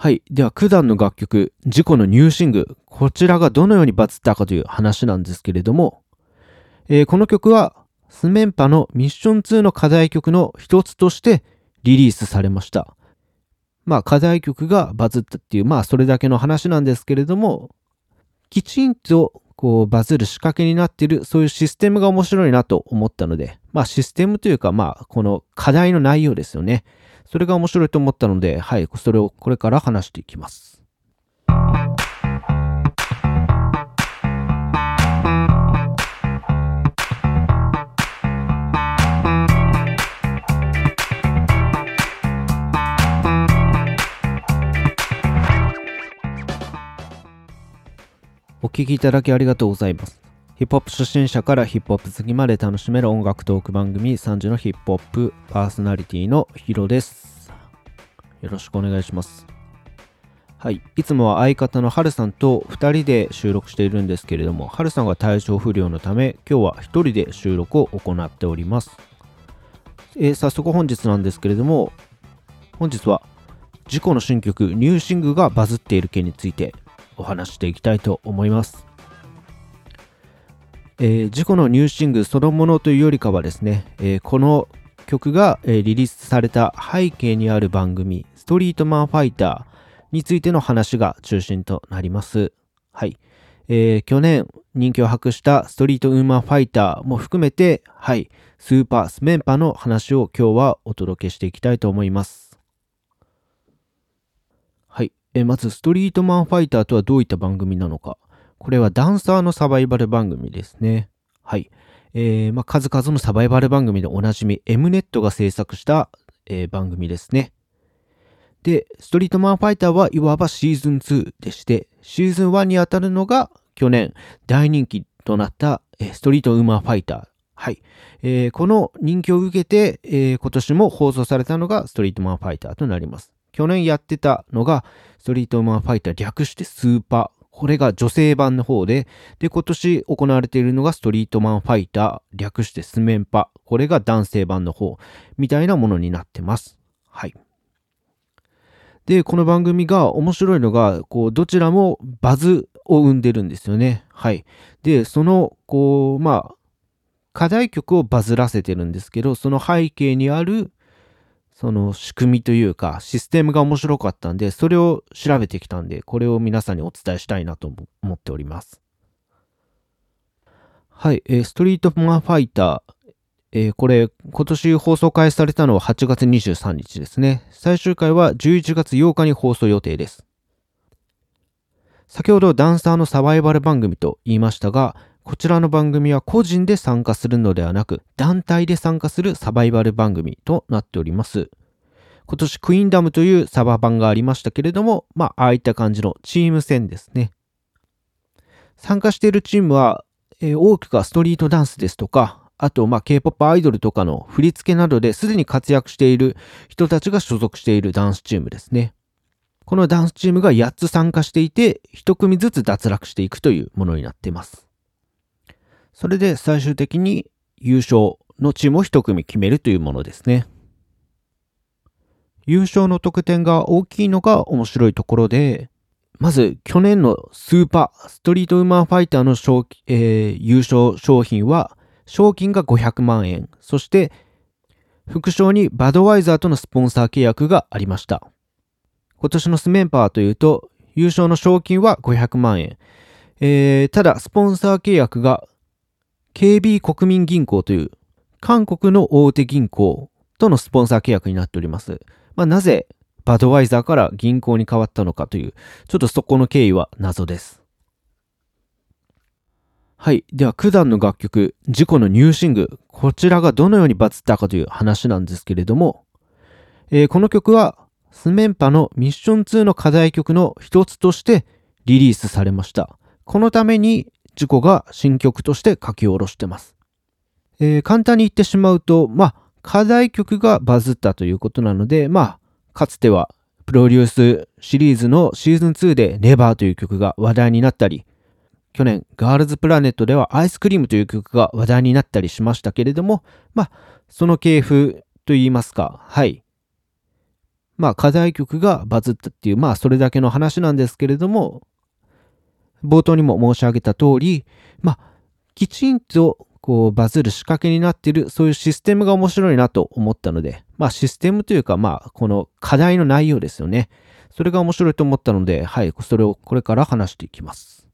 はい。では、九段の楽曲、事故のニューシング、こちらがどのようにバズったかという話なんですけれども、えー、この曲は、スメンパのミッション2の課題曲の一つとしてリリースされました。まあ、課題曲がバズったっていう、まあ、それだけの話なんですけれども、きちんとこうバズる仕掛けになっている、そういうシステムが面白いなと思ったので、まあシステムというか、まあこの課題の内容ですよね。それが面白いと思ったので、はい、それをこれから話していきます。お聴きいただきありがとうございます。ヒップホップ初心者からヒップホップ好きまで楽しめる音楽トーク番組3時のヒップホップパーソナリティのヒロです。よろしくお願いします。はい。いつもは相方のハルさんと2人で収録しているんですけれども、ハルさんが体調不良のため、今日は1人で収録を行っております。えー、早速本日なんですけれども、本日は、事故の新曲、ニューシングがバズっている件についてお話していきたいと思います。えー、事故のニューシングそのものというよりかはですね、えー、この曲が、えー、リリースされた背景にある番組、ストリートマンファイターについての話が中心となります。はい。えー、去年人気を博したストリートウーマンファイターも含めて、はい、スーパースメンパの話を今日はお届けしていきたいと思います。はいえまず、ストリートマンファイターとはどういった番組なのか。これはダンサーのサバイバル番組ですね。はい。えー、まあ、数々のサバイバル番組でおなじみ、M ネットが制作した、えー、番組ですね。で、ストリートマンファイターはいわばシーズン2でして、シーズン1にあたるのが去年大人気となった、えー、ストリートウーマンファイター。はい。えー、この人気を受けて、えー、今年も放送されたのがストリートマンファイターとなります。去年やってたのが、ストリートマンファイター略してスーパー。これが女性版の方で、で、今年行われているのがストリートマンファイター、略してスメンパ。これが男性版の方、みたいなものになってます。はい。で、この番組が面白いのが、こう、どちらもバズを生んでるんですよね。はい。で、その、こう、まあ、課題曲をバズらせてるんですけど、その背景にあるその仕組みというかシステムが面白かったんで、それを調べてきたんで、これを皆さんにお伝えしたいなと思っております。はい、えー、ストリートマンファイター、えー、これ、今年放送開始されたのは8月23日ですね。最終回は11月8日に放送予定です。先ほどダンサーのサバイバル番組と言いましたが、こちらの番組は個人で参加するのではなく、団体で参加するサバイバル番組となっております。今年クイーンダムというサバ版がありましたけれども、まあ、ああいった感じのチーム戦ですね。参加しているチームは、えー、多くがストリートダンスですとか、あと、まあ、K-POP アイドルとかの振り付けなどですでに活躍している人たちが所属しているダンスチームですね。このダンスチームが8つ参加していて、1組ずつ脱落していくというものになっています。それで最終的に優勝のチームを一組決めるというものですね。優勝の得点が大きいのが面白いところで、まず去年のスーパーストリートウーマンファイターの賞、えー、優勝商品は賞金が500万円、そして副賞にバドワイザーとのスポンサー契約がありました。今年のスメンパーというと優勝の賞金は500万円。えー、ただスポンサー契約が KB 国民銀行という韓国の大手銀行とのスポンサー契約になっております。まあ、なぜバドワイザーから銀行に変わったのかという、ちょっとそこの経緯は謎です。はい。では、九段の楽曲、事故のニューシング、こちらがどのようにバズったかという話なんですけれども、えー、この曲は、スメンパのミッション2の課題曲の一つとしてリリースされました。このために事故が新曲として書き下ろしてます。えー、簡単に言ってしまうと、まあ、課題曲がバズったということなので、まあ、かつてはプロデュースシリーズのシーズン2で Never という曲が話題になったり、去年ガールズプラネットではアイスクリームという曲が話題になったりしましたけれども、まあ、その系譜と言いますか、はい。まあ課題曲がバズったっていう、まあそれだけの話なんですけれども、冒頭にも申し上げた通り、まあきちんとこうバズる仕掛けになっている、そういうシステムが面白いなと思ったので、まあシステムというか、まあこの課題の内容ですよね。それが面白いと思ったので、はい、それをこれから話していきます。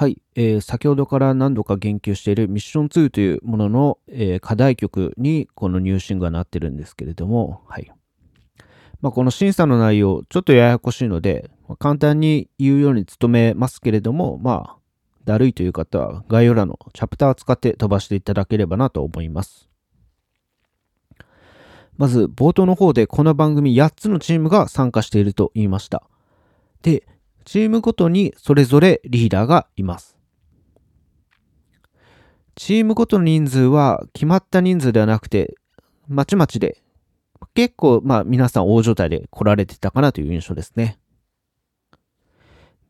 はい、えー、先ほどから何度か言及しているミッション2というものの、えー、課題曲にこの入信がなってるんですけれども、はい。まあ、この審査の内容、ちょっとややこしいので、簡単に言うように努めますけれども、まあ、だるいという方は概要欄のチャプターを使って飛ばしていただければなと思います。まず、冒頭の方でこの番組8つのチームが参加していると言いました。で、チームごとにそれぞれリーダーがいます。チームごとの人数は決まった人数ではなくて、まちまちで、結構、まあ皆さん大状態で来られてたかなという印象ですね。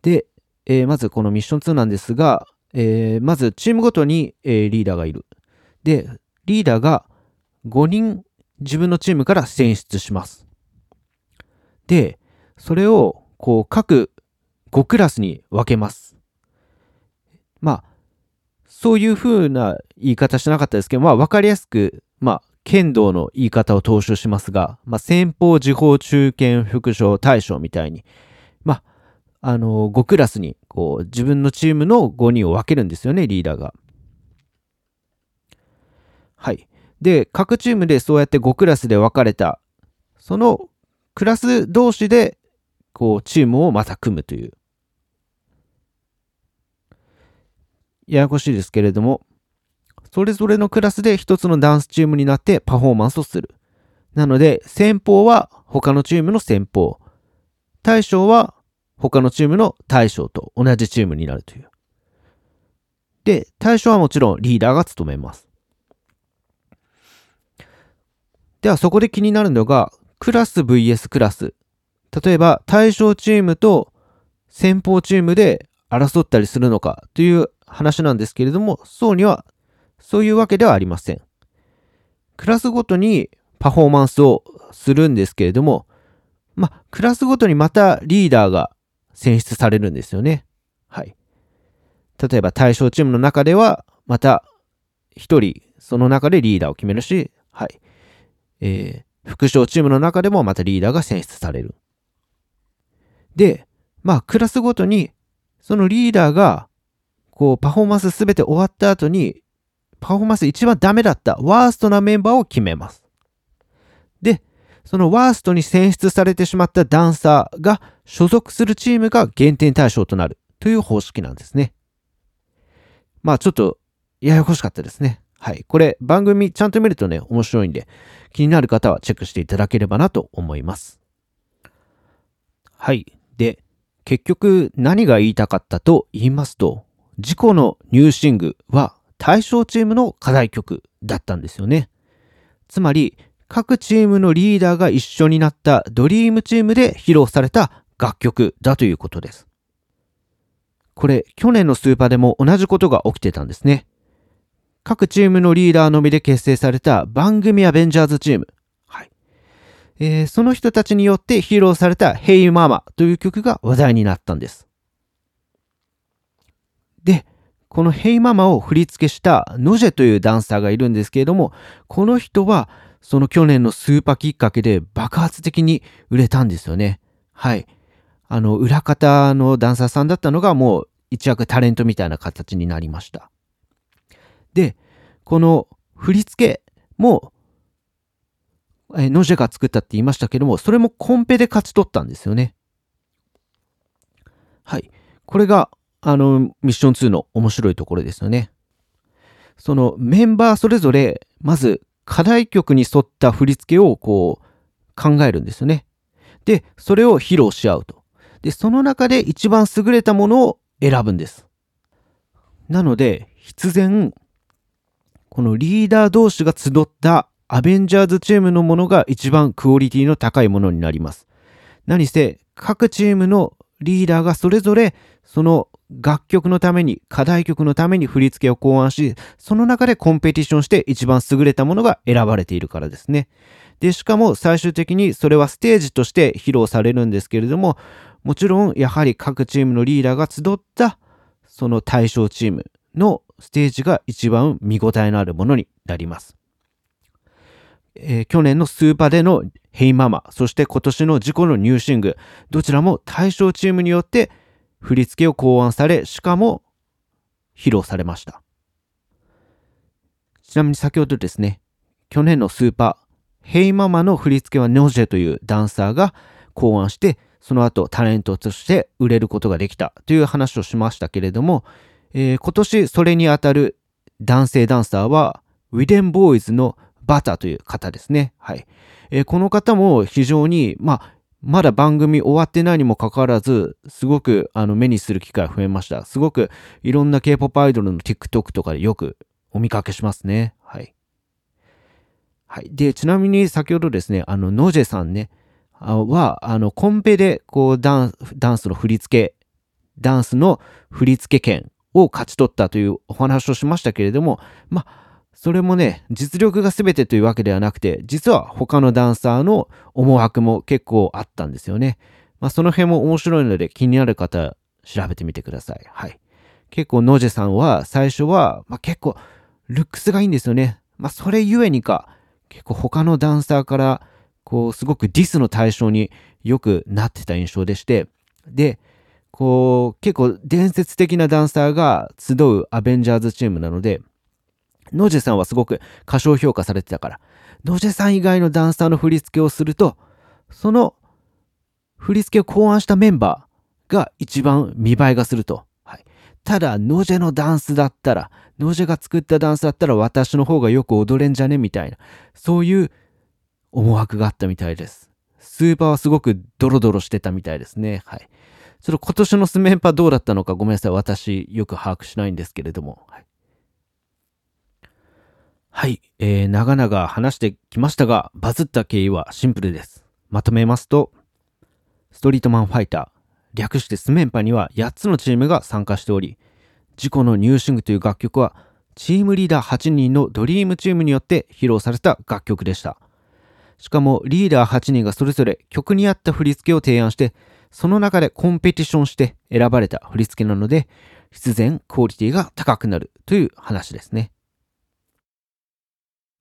で、えー、まずこのミッション2なんですが、えー、まずチームごとに、えー、リーダーがいる。で、リーダーが5人自分のチームから選出します。で、それをこう各5クラスに分けます。まあ、そういう風な言い方しなかったですけど、まあ、わかりやすく、まあ、剣道の言い方を踏襲しますが、まあ、先方、時報、中堅、副将、大将みたいに、まあ、あの、5クラスに、こう、自分のチームの5人を分けるんですよね、リーダーが。はい。で、各チームでそうやって5クラスで分かれた、そのクラス同士で、こう、チームをまた組むという。ややこしいですけれども、それぞれのクラスで一つのダンスチームになってパフォーマンスをする。なので、先方は他のチームの先方、大将は他のチームの大将と同じチームになるという。で、大将はもちろんリーダーが務めます。ではそこで気になるのが、クラス VS クラス。例えば、対象チームと先方チームで争ったりするのかという話なんですけれども、そうには、そういうわけではありません。クラスごとにパフォーマンスをするんですけれども、ま、クラスごとにまたリーダーが選出されるんですよね。はい。例えば対象チームの中では、また一人その中でリーダーを決めるし、はい。えー、副将チームの中でもまたリーダーが選出される。で、まあ、クラスごとに、そのリーダーが、こう、パフォーマンスすべて終わった後に、パフォーマンス一番ダメだった、ワーストなメンバーを決めます。で、そのワーストに選出されてしまったダンサーが所属するチームが減点対象となるという方式なんですね。まあちょっとややこしかったですね。はい。これ番組ちゃんと見るとね、面白いんで、気になる方はチェックしていただければなと思います。はい。で、結局何が言いたかったと言いますと、事故のニューシングは対象チームの課題曲だったんですよね。つまり、各チームのリーダーが一緒になったドリームチームで披露された楽曲だということです。これ、去年のスーパーでも同じことが起きてたんですね。各チームのリーダーのみで結成された番組アベンジャーズチーム。はい。えー、その人たちによって披露された Hey Mama という曲が話題になったんです。で、この Hey Mama を振り付けしたノジェというダンサーがいるんですけれども、この人はその去年のスーパーきっかけで爆発的に売れたんですよね。はい。あの、裏方のダンサーさんだったのがもう一躍タレントみたいな形になりました。で、この振り付けも、えノジェが作ったって言いましたけども、それもコンペで勝ち取ったんですよね。はい。これが、あの、ミッション2の面白いところですよね。そのメンバーそれぞれ、まず課題曲に沿った振り付けをこう考えるんですよね。で、それを披露し合うと。で、その中で一番優れたものを選ぶんです。なので、必然、このリーダー同士が集ったアベンジャーズチームのものが一番クオリティの高いものになります。何せ各チームのリーダーがそれぞれその楽曲のために、課題曲のために振り付けを考案し、その中でコンペティションして一番優れたものが選ばれているからですね。で、しかも最終的にそれはステージとして披露されるんですけれども、もちろんやはり各チームのリーダーが集ったその対象チームのステージが一番見応えのあるものになります。えー、去年のスーパーでのヘイママ、そして今年の事故のニューシング、どちらも対象チームによって振り付けを考案され、しかも披露されました。ちなみに先ほどですね、去年のスーパー、ヘイママの振り付けはノジェというダンサーが考案して、その後タレントとして売れることができたという話をしましたけれども、えー、今年それにあたる男性ダンサーは、ウィデンボーイズのバターという方ですね。はい。えー、この方も非常に、まあ、まだ番組終わってないにもかかわらず、すごくあの目にする機会増えました。すごくいろんな K-POP アイドルの TikTok とかでよくお見かけしますね。はい。はい。で、ちなみに先ほどですね、あの、ノジェさんね、は、あの、コンペで、こう、ダンダンスの振り付け、ダンスの振り付け権を勝ち取ったというお話をしましたけれども、まあ、それもね、実力が全てというわけではなくて、実は他のダンサーの思惑も結構あったんですよね。まあ、その辺も面白いので気になる方、調べてみてください。はい。結構、ノジェさんは最初は、まあ、結構、ルックスがいいんですよね。まあ、それゆえにか、結構他のダンサーから、こう、すごくディスの対象によくなってた印象でして、で、こう、結構伝説的なダンサーが集うアベンジャーズチームなので、ノジェさんはすごく過小評価されてたから、ノジェさん以外のダンサーの振り付けをすると、その振り付けを考案したメンバーが一番見栄えがすると。はい、ただ、ノジェのダンスだったら、ノジェが作ったダンスだったら私の方がよく踊れんじゃね？みたいな、そういう思惑があったみたいです。スーパーはすごくドロドロしてたみたいですね。はい。それ今年のスメンパどうだったのかごめんなさい。私よく把握しないんですけれども。はいはい、えー、長々話してきましたが、バズった経緯はシンプルです。まとめますと、ストリートマンファイター、略してスメンパには8つのチームが参加しており、事故のニューシングという楽曲は、チームリーダー8人のドリームチームによって披露された楽曲でした。しかもリーダー8人がそれぞれ曲に合った振り付けを提案して、その中でコンペティションして選ばれた振り付けなので、必然クオリティが高くなるという話ですね。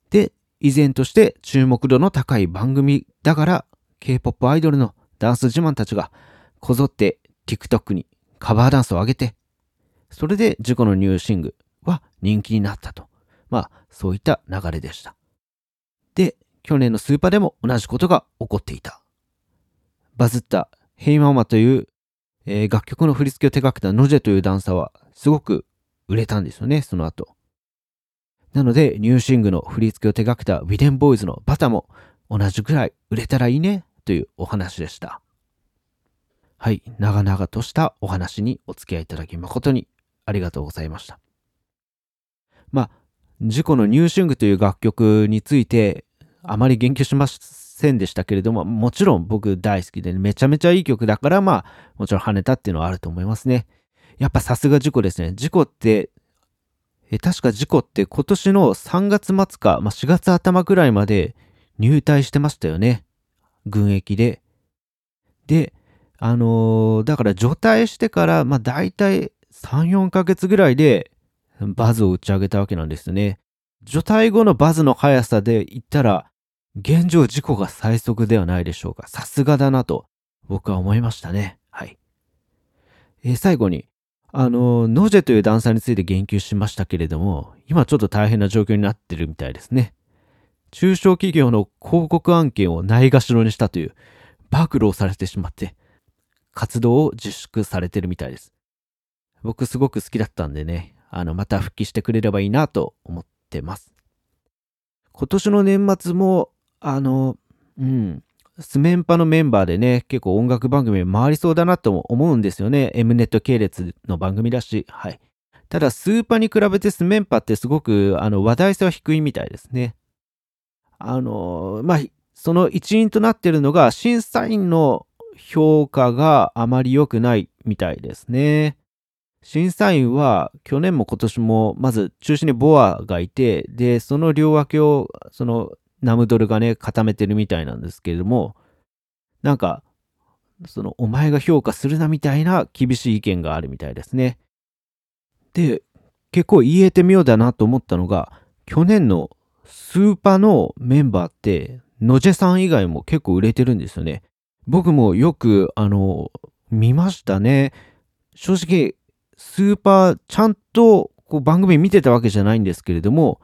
で、依然として注目度の高い番組だから、K-POP アイドルのダンス自慢たちがこぞって TikTok にカバーダンスを上げて、それで事故のニューシングは人気になったと。まあ、そういった流れでした。で、去年のスーパーでも同じことが起こっていた。バズったヘイママという、えー、楽曲の振り付けを手掛けたノジェというダンサーはすごく売れたんですよね、その後。なので、ニューシングの振り付けを手掛けたウィデンボーイズのバタも同じくらい売れたらいいねというお話でした。はい、長々としたお話にお付き合いいただき誠にありがとうございました。まあ、事故のニューシングという楽曲についてあまり言及しませんでしたけれども、もちろん僕大好きで、めちゃめちゃいい曲だから、まあ、もちろん跳ねたっていうのはあると思いますね。やっぱさすが事故ですね。事故ってえ確か事故って今年の3月末か、まあ、4月頭くらいまで入隊してましたよね。軍役で。で、あのー、だから除隊してから、まあ、大体3、4ヶ月ぐらいでバズを打ち上げたわけなんですね。除隊後のバズの速さで言ったら、現状事故が最速ではないでしょうか。さすがだなと僕は思いましたね。はい。えー、最後に、あの、ノジェというダンサーについて言及しましたけれども、今ちょっと大変な状況になってるみたいですね。中小企業の広告案件をないがしろにしたという暴露をされてしまって、活動を自粛されてるみたいです。僕すごく好きだったんでね、あの、また復帰してくれればいいなと思ってます。今年の年末も、あの、うん、スメンパのメンバーでね、結構音楽番組回りそうだなと思うんですよね。M ネット系列の番組だし、はい。ただ、スーパーに比べてスメンパってすごくあの話題性は低いみたいですね。あの、まあ、その一因となっているのが、審査員の評価があまり良くないみたいですね。審査員は去年も今年もまず中心にボアがいて、で、その両脇をそのナムドルがね、固めてるみたいなんですけれども、なんか、そのお前が評価するなみたいな厳しい意見があるみたいですね。で、結構言えてみようだなと思ったのが、去年のスーパーのメンバーって、野ジェさん以外も結構売れてるんですよね。僕もよく、あの、見ましたね。正直、スーパー、ちゃんとこう番組見てたわけじゃないんですけれども、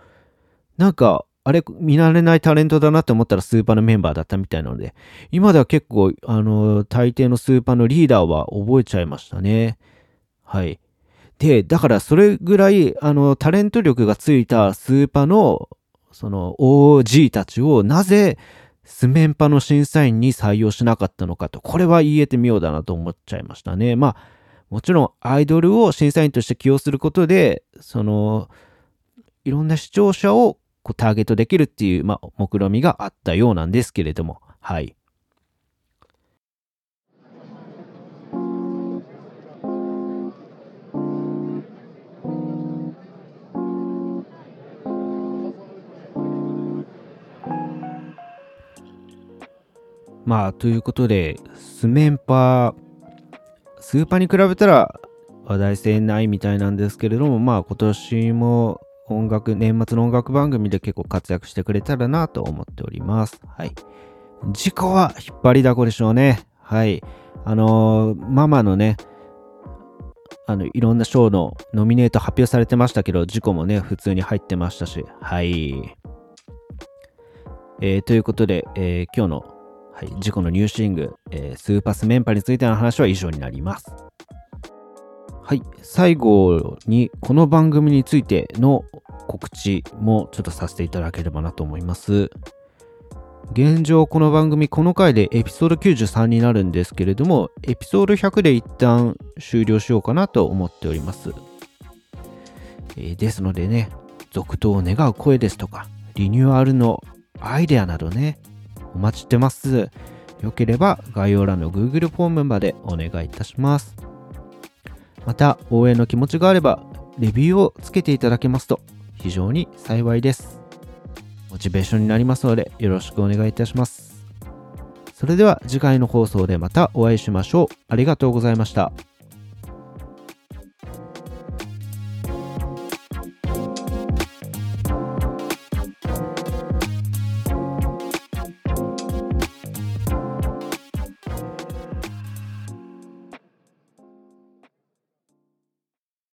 なんか、あれ、見慣れないタレントだなって思ったらスーパーのメンバーだったみたいなので、今では結構、あの、大抵のスーパーのリーダーは覚えちゃいましたね。はい。で、だからそれぐらい、あの、タレント力がついたスーパーの、その OG たちをなぜスメンパの審査員に採用しなかったのかと、これは言えてみようだなと思っちゃいましたね。まあ、もちろんアイドルを審査員として起用することで、その、いろんな視聴者をこうターゲットできるっていう、まあ、目論みがあったようなんですけれども、はい。まあ、ということで、スメンパー、スーパーに比べたら話題性ないみたいなんですけれども、まあ今年も音楽、年末の音楽番組で結構活躍してくれたらなと思っております。はい。事故は引っ張りだこでしょうね。はい。あのー、ママのね、あの、いろんな賞のノミネート発表されてましたけど、事故もね、普通に入ってましたし、はい。えー、ということで、えー、今日のはい、事故のニューシング、え、スーパースメンパについての話は以上になります。はい、最後にこの番組についての告知もちょっとさせていただければなと思います。現状この番組この回でエピソード93になるんですけれどもエピソード100で一旦終了しようかなと思っております、えー、ですのでね続投を願う声ですとかリニューアルのアイデアなどねお待ちしてます。よければ概要欄の Google フォームまでお願いいたします。また、応援の気持ちがあれば、レビューをつけていただけますと非常に幸いです。モチベーションになりますのでよろしくお願いいたします。それでは次回の放送でまたお会いしましょう。ありがとうございました。